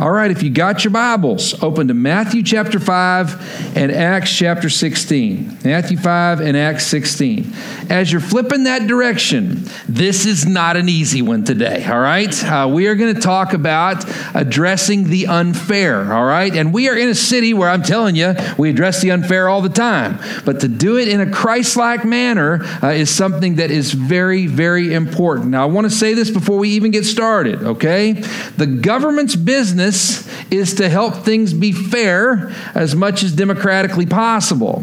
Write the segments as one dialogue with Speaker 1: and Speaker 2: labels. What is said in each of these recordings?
Speaker 1: All right, if you got your Bibles, open to Matthew chapter 5 and Acts chapter 16. Matthew 5 and Acts 16. As you're flipping that direction, this is not an easy one today, all right? Uh, we are going to talk about addressing the unfair, all right? And we are in a city where I'm telling you, we address the unfair all the time. But to do it in a Christ like manner uh, is something that is very, very important. Now, I want to say this before we even get started, okay? The government's business is to help things be fair as much as democratically possible.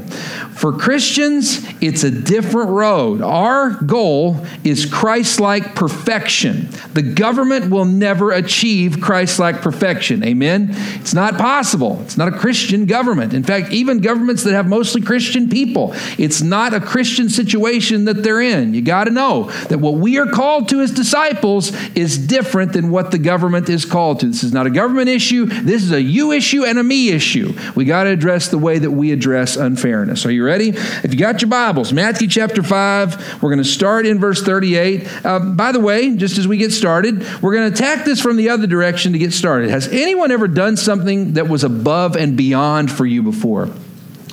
Speaker 1: For Christians, it's a different road. Our goal is Christ like perfection. The government will never achieve Christ like perfection. Amen? It's not possible. It's not a Christian government. In fact, even governments that have mostly Christian people, it's not a Christian situation that they're in. You got to know that what we are called to as disciples is different than what the government is called to. This is not a government issue, this is a you issue and a me issue. We got to address the way that we address unfairness. Are you ready? If you got your Bibles, Matthew chapter 5, we're going to start in verse 38. Uh, by the way, just as we get started, we're going to attack this from the other direction to get started. Has anyone ever done something that was above and beyond for you before?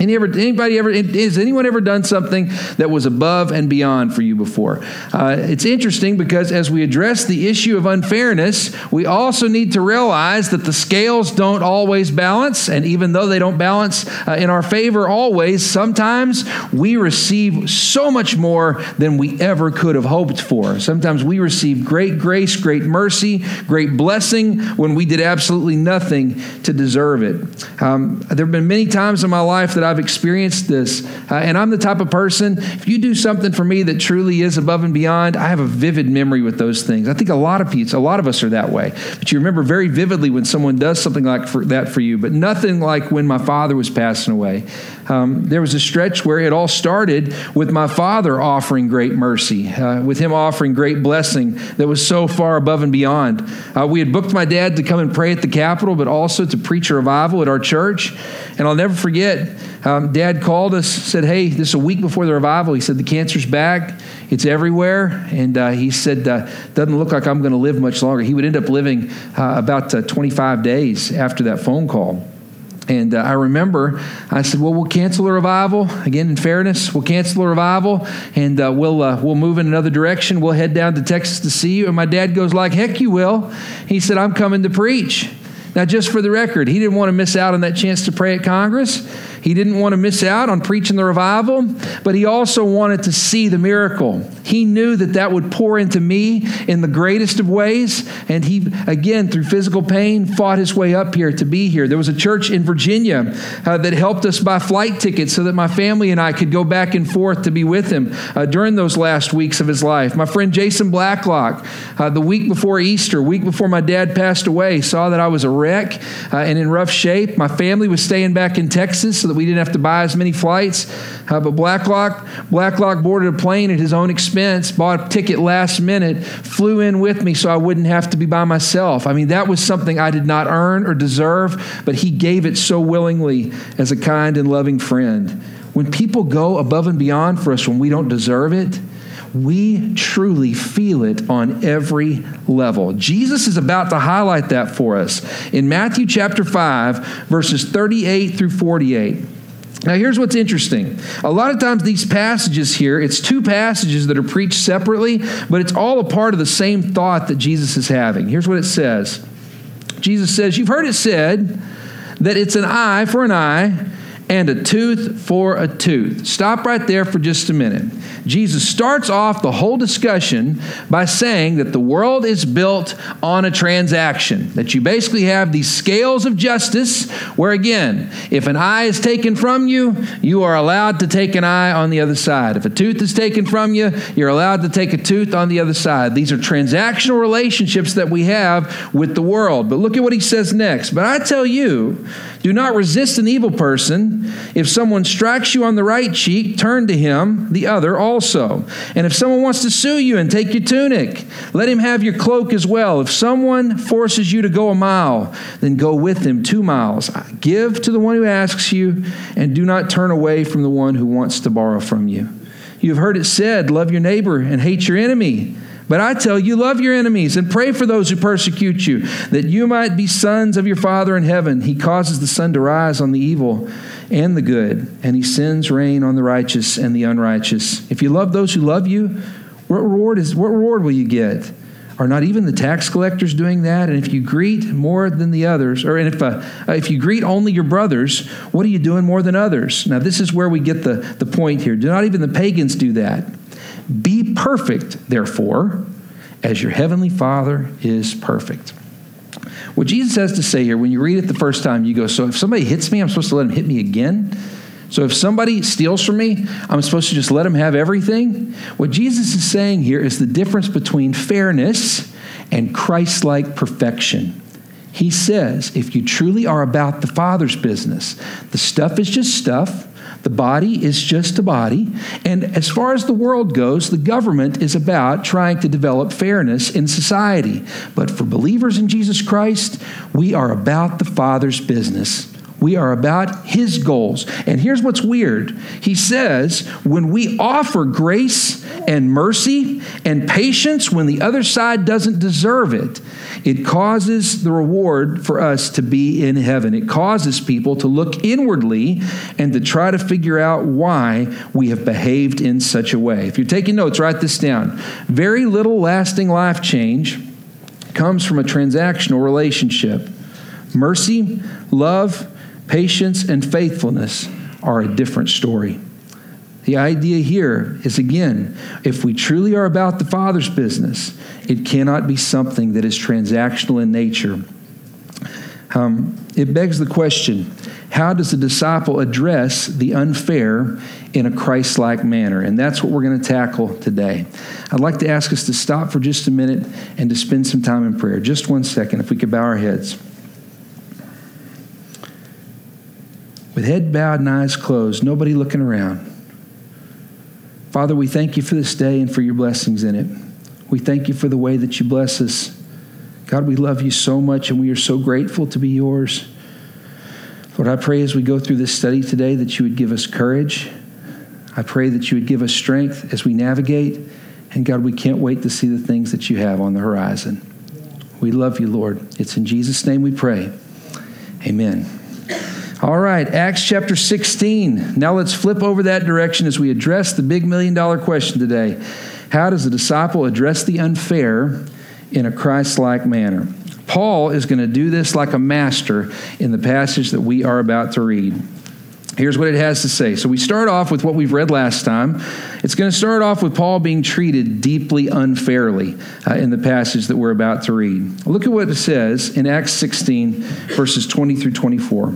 Speaker 1: Any ever, anybody ever, has anyone ever done something that was above and beyond for you before? Uh, it's interesting because as we address the issue of unfairness, we also need to realize that the scales don't always balance. And even though they don't balance uh, in our favor always, sometimes we receive so much more than we ever could have hoped for. Sometimes we receive great grace, great mercy, great blessing when we did absolutely nothing to deserve it. Um, there have been many times in my life that that I've experienced this. Uh, and I'm the type of person, if you do something for me that truly is above and beyond, I have a vivid memory with those things. I think a lot of people, a lot of us are that way. But you remember very vividly when someone does something like for, that for you, but nothing like when my father was passing away. Um, there was a stretch where it all started with my father offering great mercy, uh, with him offering great blessing that was so far above and beyond. Uh, we had booked my dad to come and pray at the Capitol, but also to preach a revival at our church. And I'll never forget, um, Dad called us, said, Hey, this is a week before the revival. He said, The cancer's back, it's everywhere. And uh, he said, uh, Doesn't look like I'm going to live much longer. He would end up living uh, about uh, 25 days after that phone call. And uh, I remember I said, "Well, we'll cancel the revival again. In fairness, we'll cancel the revival, and uh, we'll uh, we'll move in another direction. We'll head down to Texas to see you." And my dad goes, "Like heck, you will." He said, "I'm coming to preach." Now, just for the record, he didn't want to miss out on that chance to pray at Congress. He didn't want to miss out on preaching the revival, but he also wanted to see the miracle. He knew that that would pour into me in the greatest of ways. And he, again, through physical pain, fought his way up here to be here. There was a church in Virginia uh, that helped us buy flight tickets so that my family and I could go back and forth to be with him uh, during those last weeks of his life. My friend Jason Blacklock, uh, the week before Easter, week before my dad passed away, saw that I was a wreck uh, and in rough shape. My family was staying back in Texas so that we didn't have to buy as many flights. Uh, but Blacklock, Blacklock boarded a plane at his own expense, bought a ticket last minute, flew in with me so I wouldn't have to be by myself. I mean, that was something I did not earn or deserve, but he gave it so willingly as a kind and loving friend. When people go above and beyond for us when we don't deserve it, we truly feel it on every level. Jesus is about to highlight that for us in Matthew chapter 5, verses 38 through 48. Now, here's what's interesting. A lot of times, these passages here, it's two passages that are preached separately, but it's all a part of the same thought that Jesus is having. Here's what it says Jesus says, You've heard it said that it's an eye for an eye and a tooth for a tooth. Stop right there for just a minute. Jesus starts off the whole discussion by saying that the world is built on a transaction, that you basically have these scales of justice, where again, if an eye is taken from you, you are allowed to take an eye on the other side. If a tooth is taken from you, you're allowed to take a tooth on the other side. These are transactional relationships that we have with the world. But look at what he says next. But I tell you, do not resist an evil person. If someone strikes you on the right cheek, turn to him the other also. And if someone wants to sue you and take your tunic, let him have your cloak as well. If someone forces you to go a mile, then go with him two miles. Give to the one who asks you, and do not turn away from the one who wants to borrow from you. You have heard it said, Love your neighbor and hate your enemy. But I tell you, love your enemies and pray for those who persecute you, that you might be sons of your Father in heaven. He causes the sun to rise on the evil and the good, and he sends rain on the righteous and the unrighteous. If you love those who love you, what reward is what reward will you get? Are not even the tax collectors doing that? And if you greet more than the others, or if, uh, if you greet only your brothers, what are you doing more than others? Now, this is where we get the, the point here. Do not even the pagans do that. Be perfect, therefore, as your heavenly Father is perfect. What Jesus has to say here, when you read it the first time, you go, So if somebody hits me, I'm supposed to let him hit me again? So if somebody steals from me, I'm supposed to just let him have everything? What Jesus is saying here is the difference between fairness and Christ like perfection. He says, if you truly are about the Father's business, the stuff is just stuff. The body is just a body. And as far as the world goes, the government is about trying to develop fairness in society. But for believers in Jesus Christ, we are about the Father's business. We are about his goals. And here's what's weird. He says, when we offer grace and mercy and patience when the other side doesn't deserve it, it causes the reward for us to be in heaven. It causes people to look inwardly and to try to figure out why we have behaved in such a way. If you're taking notes, write this down. Very little lasting life change comes from a transactional relationship. Mercy, love, Patience and faithfulness are a different story. The idea here is again, if we truly are about the Father's business, it cannot be something that is transactional in nature. Um, it begs the question how does a disciple address the unfair in a Christ like manner? And that's what we're going to tackle today. I'd like to ask us to stop for just a minute and to spend some time in prayer. Just one second, if we could bow our heads. With head bowed and eyes closed, nobody looking around. Father, we thank you for this day and for your blessings in it. We thank you for the way that you bless us. God, we love you so much and we are so grateful to be yours. Lord, I pray as we go through this study today that you would give us courage. I pray that you would give us strength as we navigate. And God, we can't wait to see the things that you have on the horizon. We love you, Lord. It's in Jesus' name we pray. Amen. All right, Acts chapter 16. Now let's flip over that direction as we address the big million dollar question today. How does a disciple address the unfair in a Christ like manner? Paul is going to do this like a master in the passage that we are about to read. Here's what it has to say. So we start off with what we've read last time. It's going to start off with Paul being treated deeply unfairly uh, in the passage that we're about to read. Look at what it says in Acts 16, verses 20 through 24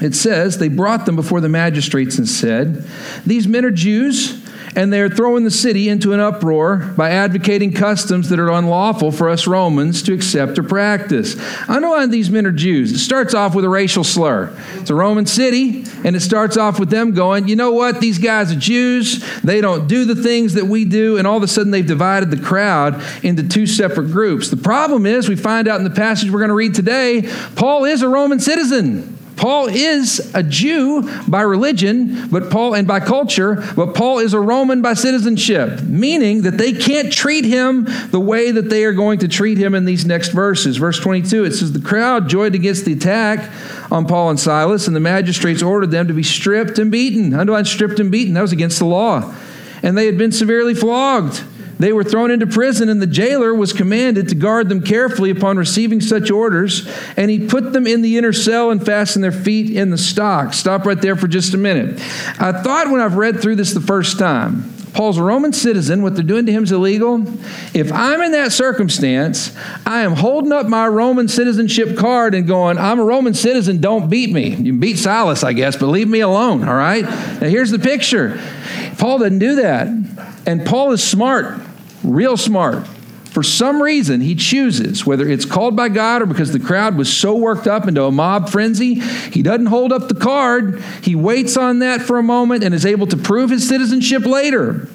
Speaker 1: it says, They brought them before the magistrates and said, These men are Jews, and they're throwing the city into an uproar by advocating customs that are unlawful for us Romans to accept or practice. I know why these men are Jews. It starts off with a racial slur. It's a Roman city, and it starts off with them going, You know what? These guys are Jews. They don't do the things that we do, and all of a sudden they've divided the crowd into two separate groups. The problem is, we find out in the passage we're going to read today, Paul is a Roman citizen. Paul is a Jew by religion, but Paul and by culture, but Paul is a Roman by citizenship, meaning that they can't treat him the way that they are going to treat him in these next verses. Verse 22, it says, The crowd joined against the attack on Paul and Silas, and the magistrates ordered them to be stripped and beaten. Underline stripped and beaten. That was against the law. And they had been severely flogged. They were thrown into prison, and the jailer was commanded to guard them carefully upon receiving such orders. And he put them in the inner cell and fastened their feet in the stocks. Stop right there for just a minute. I thought when I've read through this the first time, Paul's a Roman citizen. What they're doing to him is illegal. If I'm in that circumstance, I am holding up my Roman citizenship card and going, I'm a Roman citizen, don't beat me. You can beat Silas, I guess, but leave me alone, all right? Now, here's the picture Paul doesn't do that. And Paul is smart real smart. For some reason, he chooses, whether it's called by God or because the crowd was so worked up into a mob frenzy, he doesn't hold up the card. He waits on that for a moment and is able to prove his citizenship later.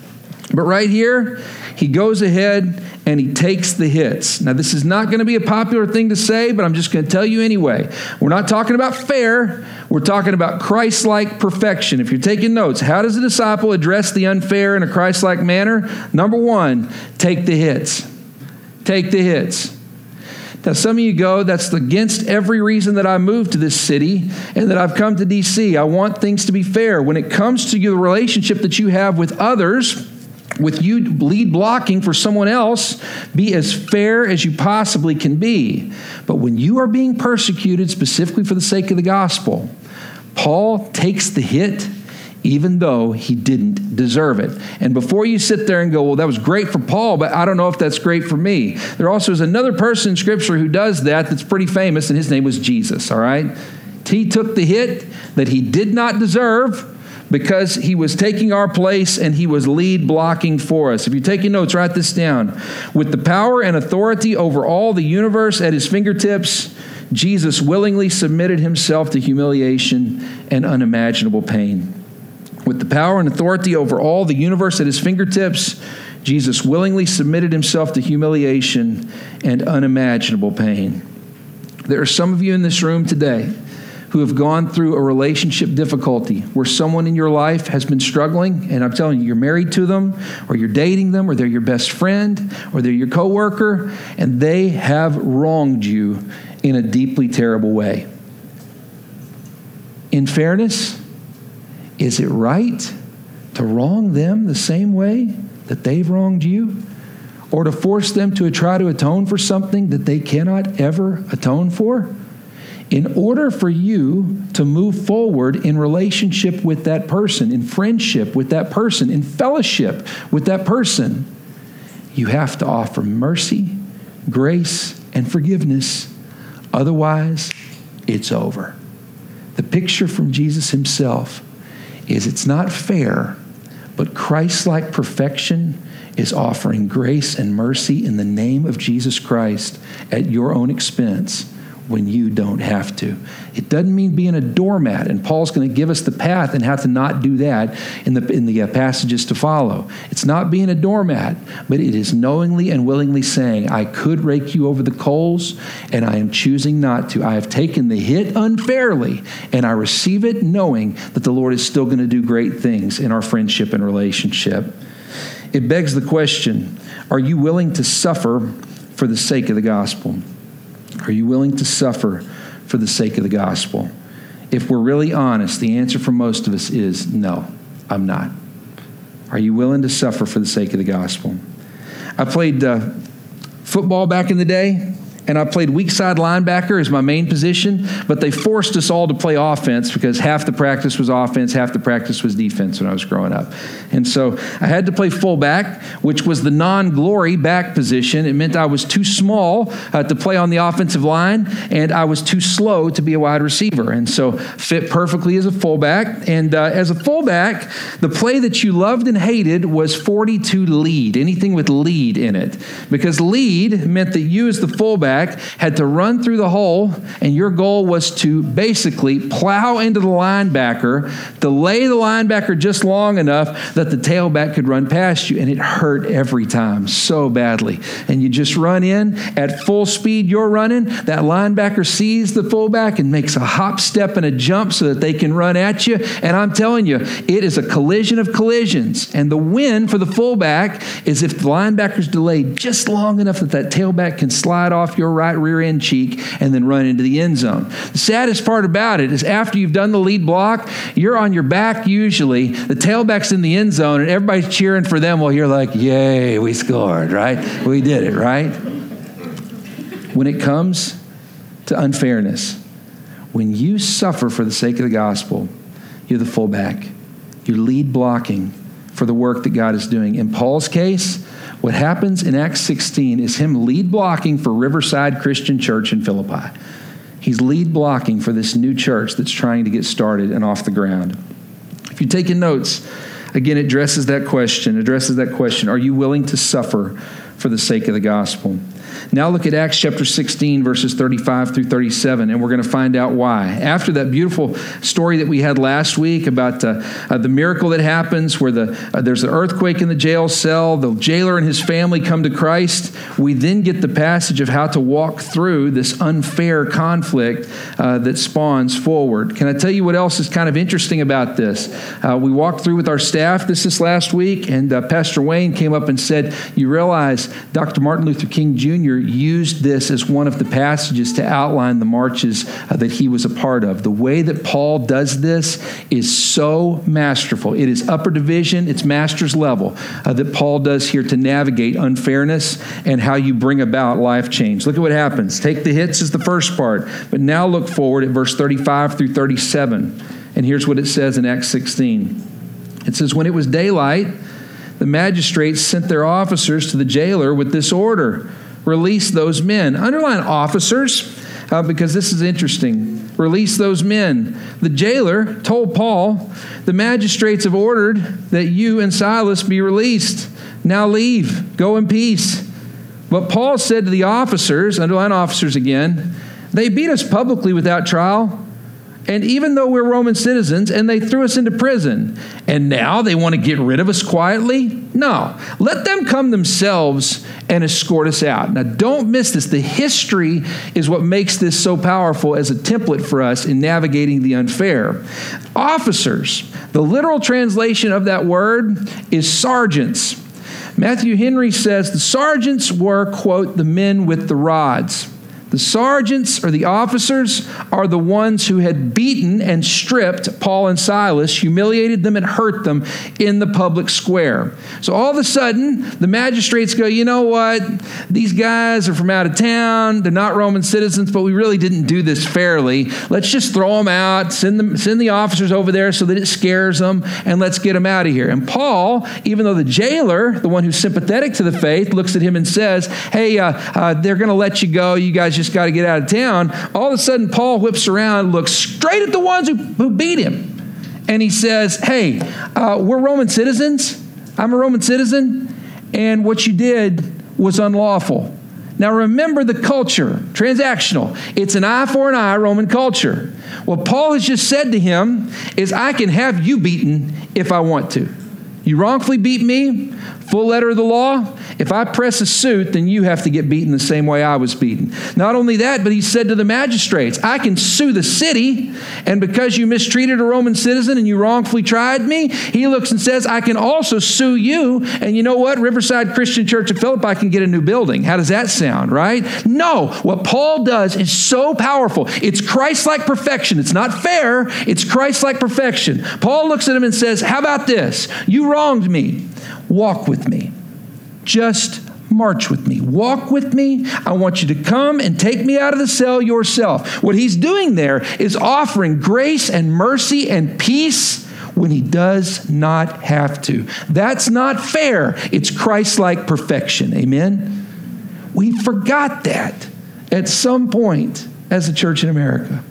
Speaker 1: But right here, he goes ahead and he takes the hits. Now, this is not going to be a popular thing to say, but I'm just going to tell you anyway. We're not talking about fair, we're talking about Christ like perfection. If you're taking notes, how does a disciple address the unfair in a Christ like manner? Number one, take the hits. Take the hits. Now, some of you go, that's against every reason that I moved to this city and that I've come to DC. I want things to be fair. When it comes to the relationship that you have with others, with you lead blocking for someone else, be as fair as you possibly can be. But when you are being persecuted specifically for the sake of the gospel, Paul takes the hit even though he didn't deserve it. And before you sit there and go, well, that was great for Paul, but I don't know if that's great for me. There also is another person in Scripture who does that that's pretty famous, and his name was Jesus, all right? He took the hit that he did not deserve because he was taking our place and he was lead blocking for us. If you're taking notes, write this down. With the power and authority over all the universe at his fingertips, Jesus willingly submitted himself to humiliation and unimaginable pain. With the power and authority over all the universe at his fingertips, Jesus willingly submitted himself to humiliation and unimaginable pain. There are some of you in this room today who have gone through a relationship difficulty where someone in your life has been struggling, and I'm telling you, you're married to them, or you're dating them, or they're your best friend, or they're your coworker, and they have wronged you in a deeply terrible way. In fairness, is it right to wrong them the same way that they've wronged you? Or to force them to try to atone for something that they cannot ever atone for? In order for you to move forward in relationship with that person, in friendship with that person, in fellowship with that person, you have to offer mercy, grace, and forgiveness. Otherwise, it's over. The picture from Jesus himself is it's not fair, but Christ like perfection is offering grace and mercy in the name of Jesus Christ at your own expense when you don't have to. It doesn't mean being a doormat, and Paul's going to give us the path and how to not do that in the, in the uh, passages to follow. It's not being a doormat, but it is knowingly and willingly saying, I could rake you over the coals, and I am choosing not to. I have taken the hit unfairly, and I receive it knowing that the Lord is still going to do great things in our friendship and relationship. It begs the question are you willing to suffer for the sake of the gospel? Are you willing to suffer for the sake of the gospel? If we're really honest, the answer for most of us is no, I'm not. Are you willing to suffer for the sake of the gospel? I played uh, football back in the day and I played weak side linebacker as my main position, but they forced us all to play offense because half the practice was offense, half the practice was defense when I was growing up. And so I had to play fullback, which was the non glory back position. It meant I was too small uh, to play on the offensive line, and I was too slow to be a wide receiver. And so fit perfectly as a fullback. And uh, as a fullback, the play that you loved and hated was 42 lead, anything with lead in it, because lead meant that you as the fullback had to run through the hole, and your goal was to basically plow into the linebacker, delay the linebacker just long enough that the tailback could run past you. And it hurt every time so badly. And you just run in at full speed, you're running. That linebacker sees the fullback and makes a hop, step, and a jump so that they can run at you. And I'm telling you, it is a collision of collisions. And the win for the fullback is if the linebacker's delayed just long enough that that tailback can slide off your right rear end cheek and then run into the end zone. The saddest part about it is after you've done the lead block, you're on your back usually, the tailback's in the end zone, and everybody's cheering for them while you're like, yay, we scored, right? We did it, right? When it comes to unfairness, when you suffer for the sake of the gospel, you're the fullback. You're lead blocking for the work that God is doing. In Paul's case, what happens in Acts 16 is him lead blocking for Riverside Christian Church in Philippi. He's lead blocking for this new church that's trying to get started and off the ground. If you're taking notes, again, it addresses that question, addresses that question. Are you willing to suffer for the sake of the gospel? Now look at Acts chapter 16, verses 35 through 37, and we're going to find out why. After that beautiful story that we had last week about uh, uh, the miracle that happens where the, uh, there's an earthquake in the jail cell, the jailer and his family come to Christ, we then get the passage of how to walk through this unfair conflict uh, that spawns forward. Can I tell you what else is kind of interesting about this? Uh, we walked through with our staff this this last week, and uh, Pastor Wayne came up and said, You realize Dr. Martin Luther King Jr used this as one of the passages to outline the marches uh, that he was a part of. The way that Paul does this is so masterful. It is upper division, it's master's level uh, that Paul does here to navigate unfairness and how you bring about life change. Look at what happens. Take the hits as the first part, but now look forward at verse 35 through 37. And here's what it says in Acts 16 it says, When it was daylight, the magistrates sent their officers to the jailer with this order release those men. Underline officers uh, because this is interesting. Release those men. The jailer told Paul, The magistrates have ordered that you and Silas be released. Now leave. Go in peace. But Paul said to the officers, underline officers again, they beat us publicly without trial and even though we're Roman citizens and they threw us into prison, and now they want to get rid of us quietly? No. Let them come themselves and escort us out. Now, don't miss this. The history is what makes this so powerful as a template for us in navigating the unfair. Officers, the literal translation of that word is sergeants. Matthew Henry says the sergeants were, quote, the men with the rods. The sergeants or the officers are the ones who had beaten and stripped Paul and Silas, humiliated them, and hurt them in the public square. So all of a sudden, the magistrates go, you know what? These guys are from out of town. They're not Roman citizens, but we really didn't do this fairly. Let's just throw them out, send, them, send the officers over there so that it scares them, and let's get them out of here. And Paul, even though the jailer, the one who's sympathetic to the faith, looks at him and says, hey, uh, uh, they're going to let you go. You guys just got to get out of town. All of a sudden, Paul whips around, looks straight at the ones who, who beat him, and he says, Hey, uh, we're Roman citizens. I'm a Roman citizen, and what you did was unlawful. Now remember the culture, transactional. It's an eye for an eye Roman culture. What Paul has just said to him is, I can have you beaten if I want to. You wrongfully beat me, full letter of the law. If I press a suit, then you have to get beaten the same way I was beaten. Not only that, but he said to the magistrates, I can sue the city, and because you mistreated a Roman citizen and you wrongfully tried me, he looks and says, I can also sue you. And you know what? Riverside Christian Church of Philippi can get a new building. How does that sound, right? No, what Paul does is so powerful. It's Christ like perfection. It's not fair, it's Christ like perfection. Paul looks at him and says, How about this? You wronged me. Walk with me. Just march with me. Walk with me. I want you to come and take me out of the cell yourself. What he's doing there is offering grace and mercy and peace when he does not have to. That's not fair. It's Christ like perfection. Amen? We forgot that at some point as a church in America.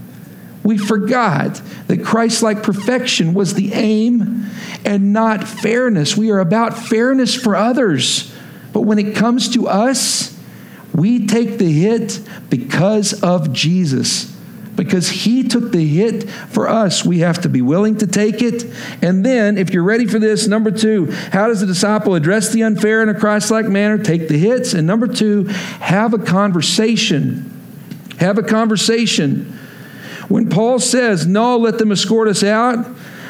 Speaker 1: We forgot that Christ like perfection was the aim and not fairness. We are about fairness for others. But when it comes to us, we take the hit because of Jesus. Because he took the hit for us, we have to be willing to take it. And then, if you're ready for this, number two, how does a disciple address the unfair in a Christ like manner? Take the hits. And number two, have a conversation. Have a conversation. When Paul says, No, let them escort us out,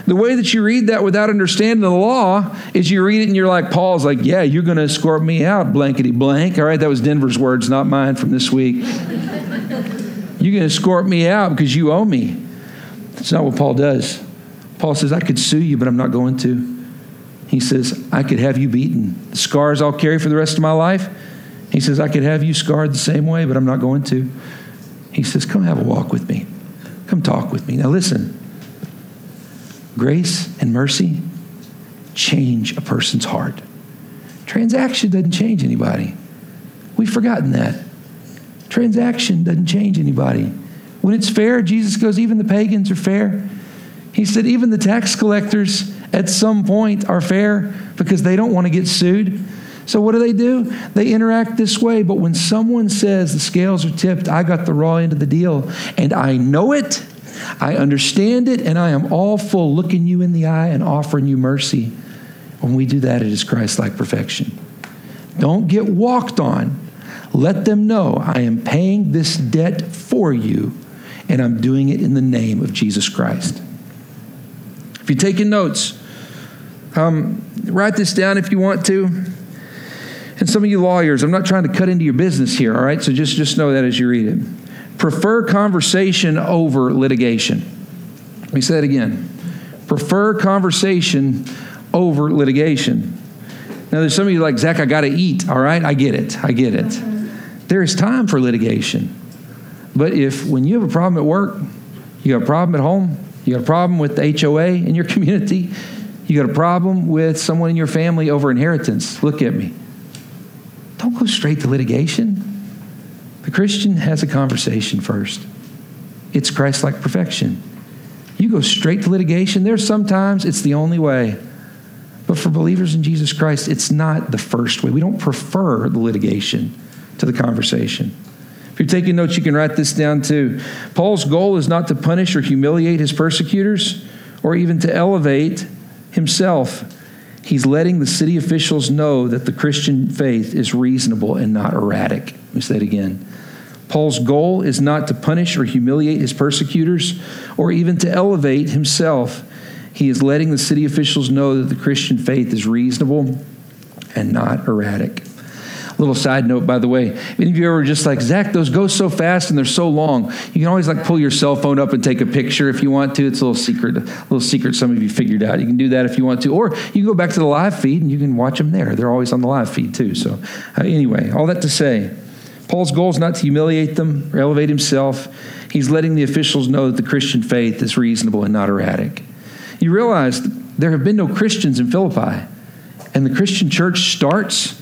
Speaker 1: the way that you read that without understanding the law is you read it and you're like, Paul's like, Yeah, you're going to escort me out, blankety blank. All right, that was Denver's words, not mine from this week. you're going to escort me out because you owe me. That's not what Paul does. Paul says, I could sue you, but I'm not going to. He says, I could have you beaten. The scars I'll carry for the rest of my life. He says, I could have you scarred the same way, but I'm not going to. He says, Come have a walk with me. Come talk with me. Now, listen grace and mercy change a person's heart. Transaction doesn't change anybody. We've forgotten that. Transaction doesn't change anybody. When it's fair, Jesus goes, even the pagans are fair. He said, even the tax collectors at some point are fair because they don't want to get sued. So what do they do? They interact this way. But when someone says the scales are tipped, I got the raw end of the deal, and I know it, I understand it, and I am all full looking you in the eye and offering you mercy. When we do that, it is Christ like perfection. Don't get walked on. Let them know I am paying this debt for you, and I'm doing it in the name of Jesus Christ. If you're taking notes, um, write this down if you want to. And some of you lawyers, I'm not trying to cut into your business here, all right? So just, just know that as you read it. Prefer conversation over litigation. Let me say that again. Prefer conversation over litigation. Now, there's some of you like, Zach, I got to eat, all right? I get it. I get it. There is time for litigation. But if when you have a problem at work, you have a problem at home, you got a problem with the HOA in your community, you got a problem with someone in your family over inheritance, look at me. Don't go straight to litigation. The Christian has a conversation first. It's Christ like perfection. You go straight to litigation. There's sometimes it's the only way. But for believers in Jesus Christ, it's not the first way. We don't prefer the litigation to the conversation. If you're taking notes, you can write this down too. Paul's goal is not to punish or humiliate his persecutors or even to elevate himself. He's letting the city officials know that the Christian faith is reasonable and not erratic. Me say it again. Paul's goal is not to punish or humiliate his persecutors or even to elevate himself. He is letting the city officials know that the Christian faith is reasonable and not erratic. Little side note, by the way, if any of you ever just like, Zach, those go so fast and they're so long. You can always like pull your cell phone up and take a picture if you want to. It's a little secret, a little secret some of you figured out. You can do that if you want to. Or you can go back to the live feed and you can watch them there. They're always on the live feed too. So, uh, anyway, all that to say, Paul's goal is not to humiliate them or elevate himself. He's letting the officials know that the Christian faith is reasonable and not erratic. You realize there have been no Christians in Philippi, and the Christian church starts.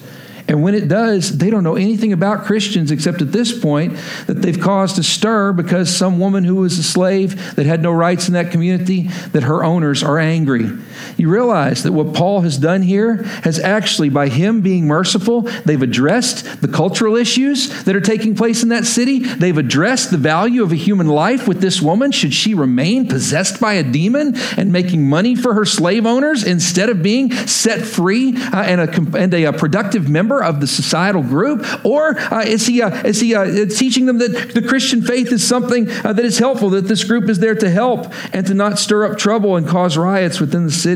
Speaker 1: And when it does, they don't know anything about Christians except at this point that they've caused a stir because some woman who was a slave that had no rights in that community, that her owners are angry. You realize that what Paul has done here has actually, by him being merciful, they've addressed the cultural issues that are taking place in that city. They've addressed the value of a human life with this woman. Should she remain possessed by a demon and making money for her slave owners instead of being set free uh, and, a, and a, a productive member? of the societal group? Or uh, is he, uh, is he uh, teaching them that the Christian faith is something uh, that is helpful, that this group is there to help and to not stir up trouble and cause riots within the city?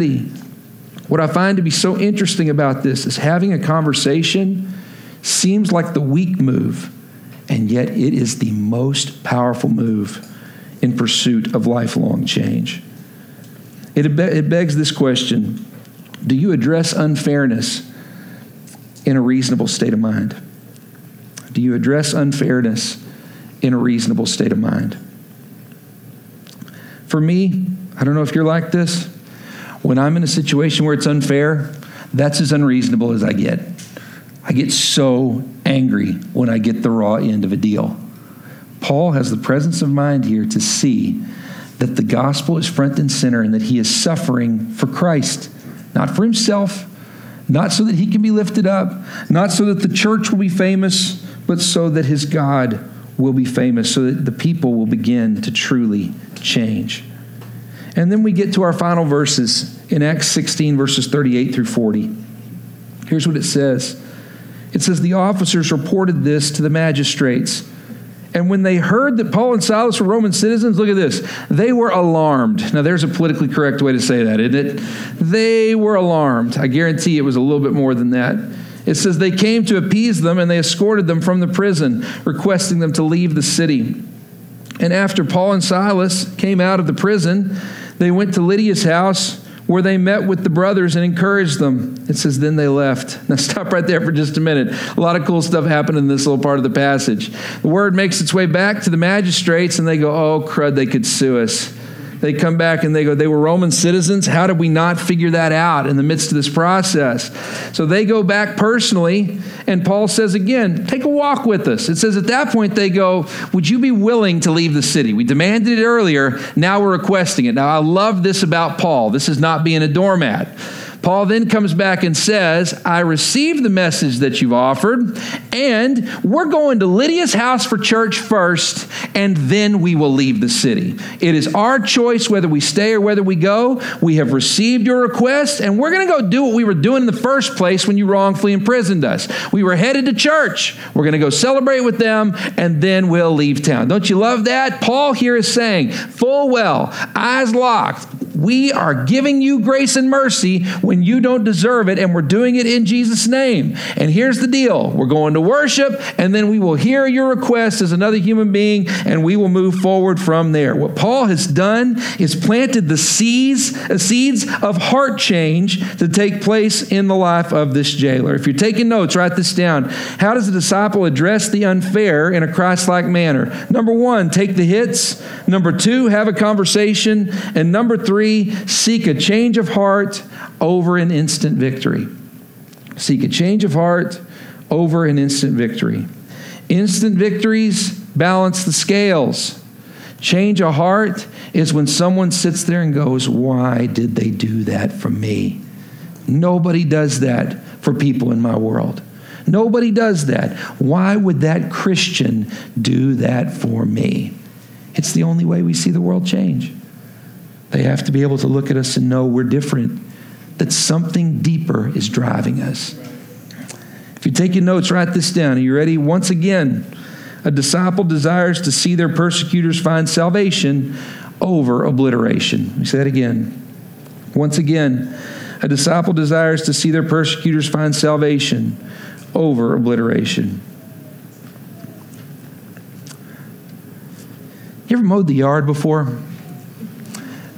Speaker 1: What I find to be so interesting about this is having a conversation seems like the weak move, and yet it is the most powerful move in pursuit of lifelong change. It, it begs this question Do you address unfairness in a reasonable state of mind? Do you address unfairness in a reasonable state of mind? For me, I don't know if you're like this. When I'm in a situation where it's unfair, that's as unreasonable as I get. I get so angry when I get the raw end of a deal. Paul has the presence of mind here to see that the gospel is front and center and that he is suffering for Christ, not for himself, not so that he can be lifted up, not so that the church will be famous, but so that his God will be famous, so that the people will begin to truly change. And then we get to our final verses in Acts 16, verses 38 through 40. Here's what it says It says, The officers reported this to the magistrates and when they heard that Paul and Silas were Roman citizens, look at this. They were alarmed. Now, there's a politically correct way to say that, isn't it? They were alarmed. I guarantee it was a little bit more than that. It says they came to appease them and they escorted them from the prison, requesting them to leave the city. And after Paul and Silas came out of the prison, they went to Lydia's house where they met with the brothers and encouraged them. It says, then they left. Now, stop right there for just a minute. A lot of cool stuff happened in this little part of the passage. The word makes its way back to the magistrates, and they go, oh, crud, they could sue us. They come back and they go, they were Roman citizens. How did we not figure that out in the midst of this process? So they go back personally, and Paul says again, take a walk with us. It says at that point they go, Would you be willing to leave the city? We demanded it earlier, now we're requesting it. Now I love this about Paul. This is not being a doormat. Paul then comes back and says, I received the message that you've offered, and we're going to Lydia's house for church first, and then we will leave the city. It is our choice whether we stay or whether we go. We have received your request, and we're going to go do what we were doing in the first place when you wrongfully imprisoned us. We were headed to church. We're going to go celebrate with them, and then we'll leave town. Don't you love that? Paul here is saying, full well, eyes locked, we are giving you grace and mercy when you don't deserve it, and we're doing it in Jesus' name. And here's the deal we're going to worship, and then we will hear your request as another human being, and we will move forward from there. What Paul has done is planted the seeds, uh, seeds of heart change to take place in the life of this jailer. If you're taking notes, write this down. How does a disciple address the unfair in a Christ like manner? Number one, take the hits. Number two, have a conversation. And number three, seek a change of heart over an instant victory. Seek a change of heart over an instant victory. Instant victories balance the scales. Change of heart is when someone sits there and goes, Why did they do that for me? Nobody does that for people in my world. Nobody does that. Why would that Christian do that for me? It's the only way we see the world change. They have to be able to look at us and know we're different, that something deeper is driving us. If you take your notes, write this down. Are you ready? Once again, a disciple desires to see their persecutors find salvation over obliteration. Let me say that again. Once again, a disciple desires to see their persecutors find salvation over obliteration. You ever mowed the yard before?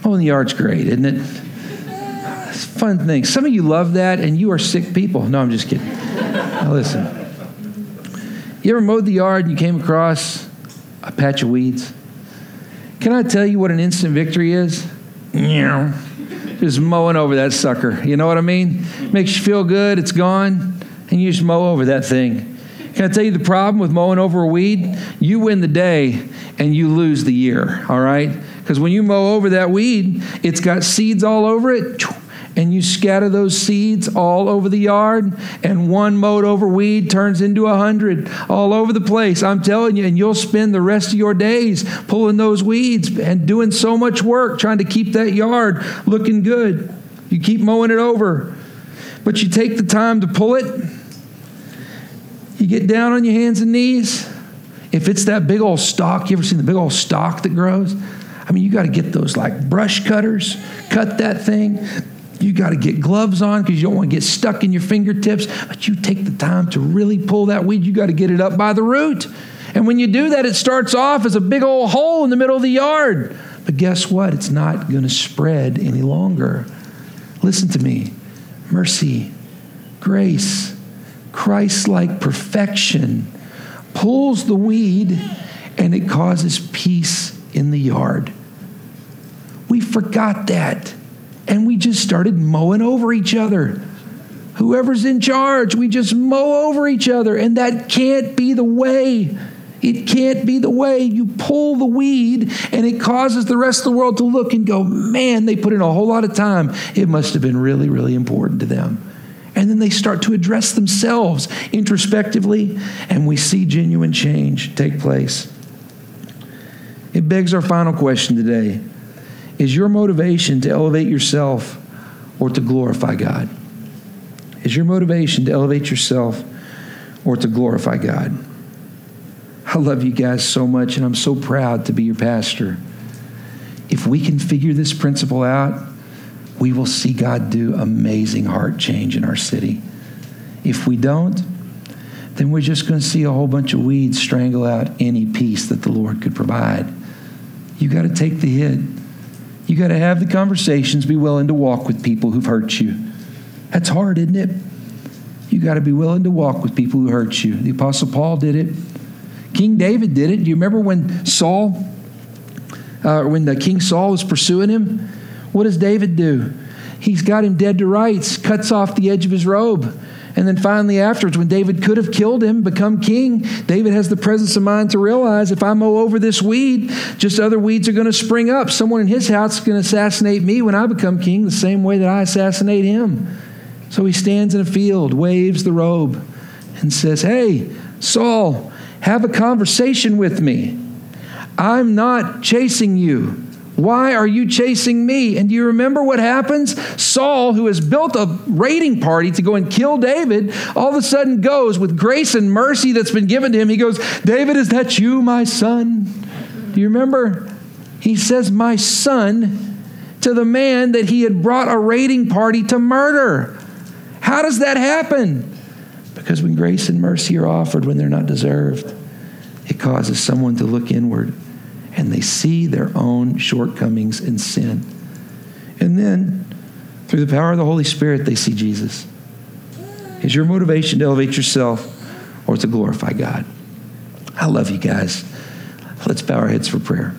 Speaker 1: Mowing the yard's great, isn't it? It's a fun thing. Some of you love that, and you are sick people. No, I'm just kidding. Now listen. You ever mowed the yard and you came across a patch of weeds? Can I tell you what an instant victory is? Just mowing over that sucker. You know what I mean? Makes you feel good, it's gone, and you just mow over that thing. Can I tell you the problem with mowing over a weed? You win the day and you lose the year, all right? Because when you mow over that weed, it's got seeds all over it, and you scatter those seeds all over the yard, and one mowed over weed turns into a hundred all over the place. I'm telling you, and you'll spend the rest of your days pulling those weeds and doing so much work trying to keep that yard looking good. You keep mowing it over, but you take the time to pull it. You get down on your hands and knees. If it's that big old stalk, you ever seen the big old stalk that grows? I mean, you got to get those like brush cutters, cut that thing. You got to get gloves on because you don't want to get stuck in your fingertips. But you take the time to really pull that weed, you got to get it up by the root. And when you do that, it starts off as a big old hole in the middle of the yard. But guess what? It's not going to spread any longer. Listen to me mercy, grace, Christ like perfection pulls the weed and it causes peace in the yard. We forgot that. And we just started mowing over each other. Whoever's in charge, we just mow over each other. And that can't be the way. It can't be the way. You pull the weed and it causes the rest of the world to look and go, man, they put in a whole lot of time. It must have been really, really important to them. And then they start to address themselves introspectively, and we see genuine change take place. It begs our final question today Is your motivation to elevate yourself or to glorify God? Is your motivation to elevate yourself or to glorify God? I love you guys so much, and I'm so proud to be your pastor. If we can figure this principle out, we will see God do amazing heart change in our city. If we don't, then we're just going to see a whole bunch of weeds strangle out any peace that the Lord could provide. You got to take the hit. You got to have the conversations, be willing to walk with people who've hurt you. That's hard, isn't it? You got to be willing to walk with people who hurt you. The Apostle Paul did it. King David did it. Do you remember when Saul, uh, when the King Saul was pursuing him? What does David do? He's got him dead to rights, cuts off the edge of his robe, And then finally, afterwards, when David could have killed him, become king, David has the presence of mind to realize if I mow over this weed, just other weeds are going to spring up. Someone in his house is going to assassinate me when I become king the same way that I assassinate him. So he stands in a field, waves the robe, and says, Hey, Saul, have a conversation with me. I'm not chasing you. Why are you chasing me? And do you remember what happens? Saul, who has built a raiding party to go and kill David, all of a sudden goes with grace and mercy that's been given to him. He goes, David, is that you, my son? Do you remember? He says, My son, to the man that he had brought a raiding party to murder. How does that happen? Because when grace and mercy are offered when they're not deserved, it causes someone to look inward and they see their own shortcomings and sin. And then, through the power of the Holy Spirit, they see Jesus. Is your motivation to elevate yourself or to glorify God? I love you guys. Let's bow our heads for prayer.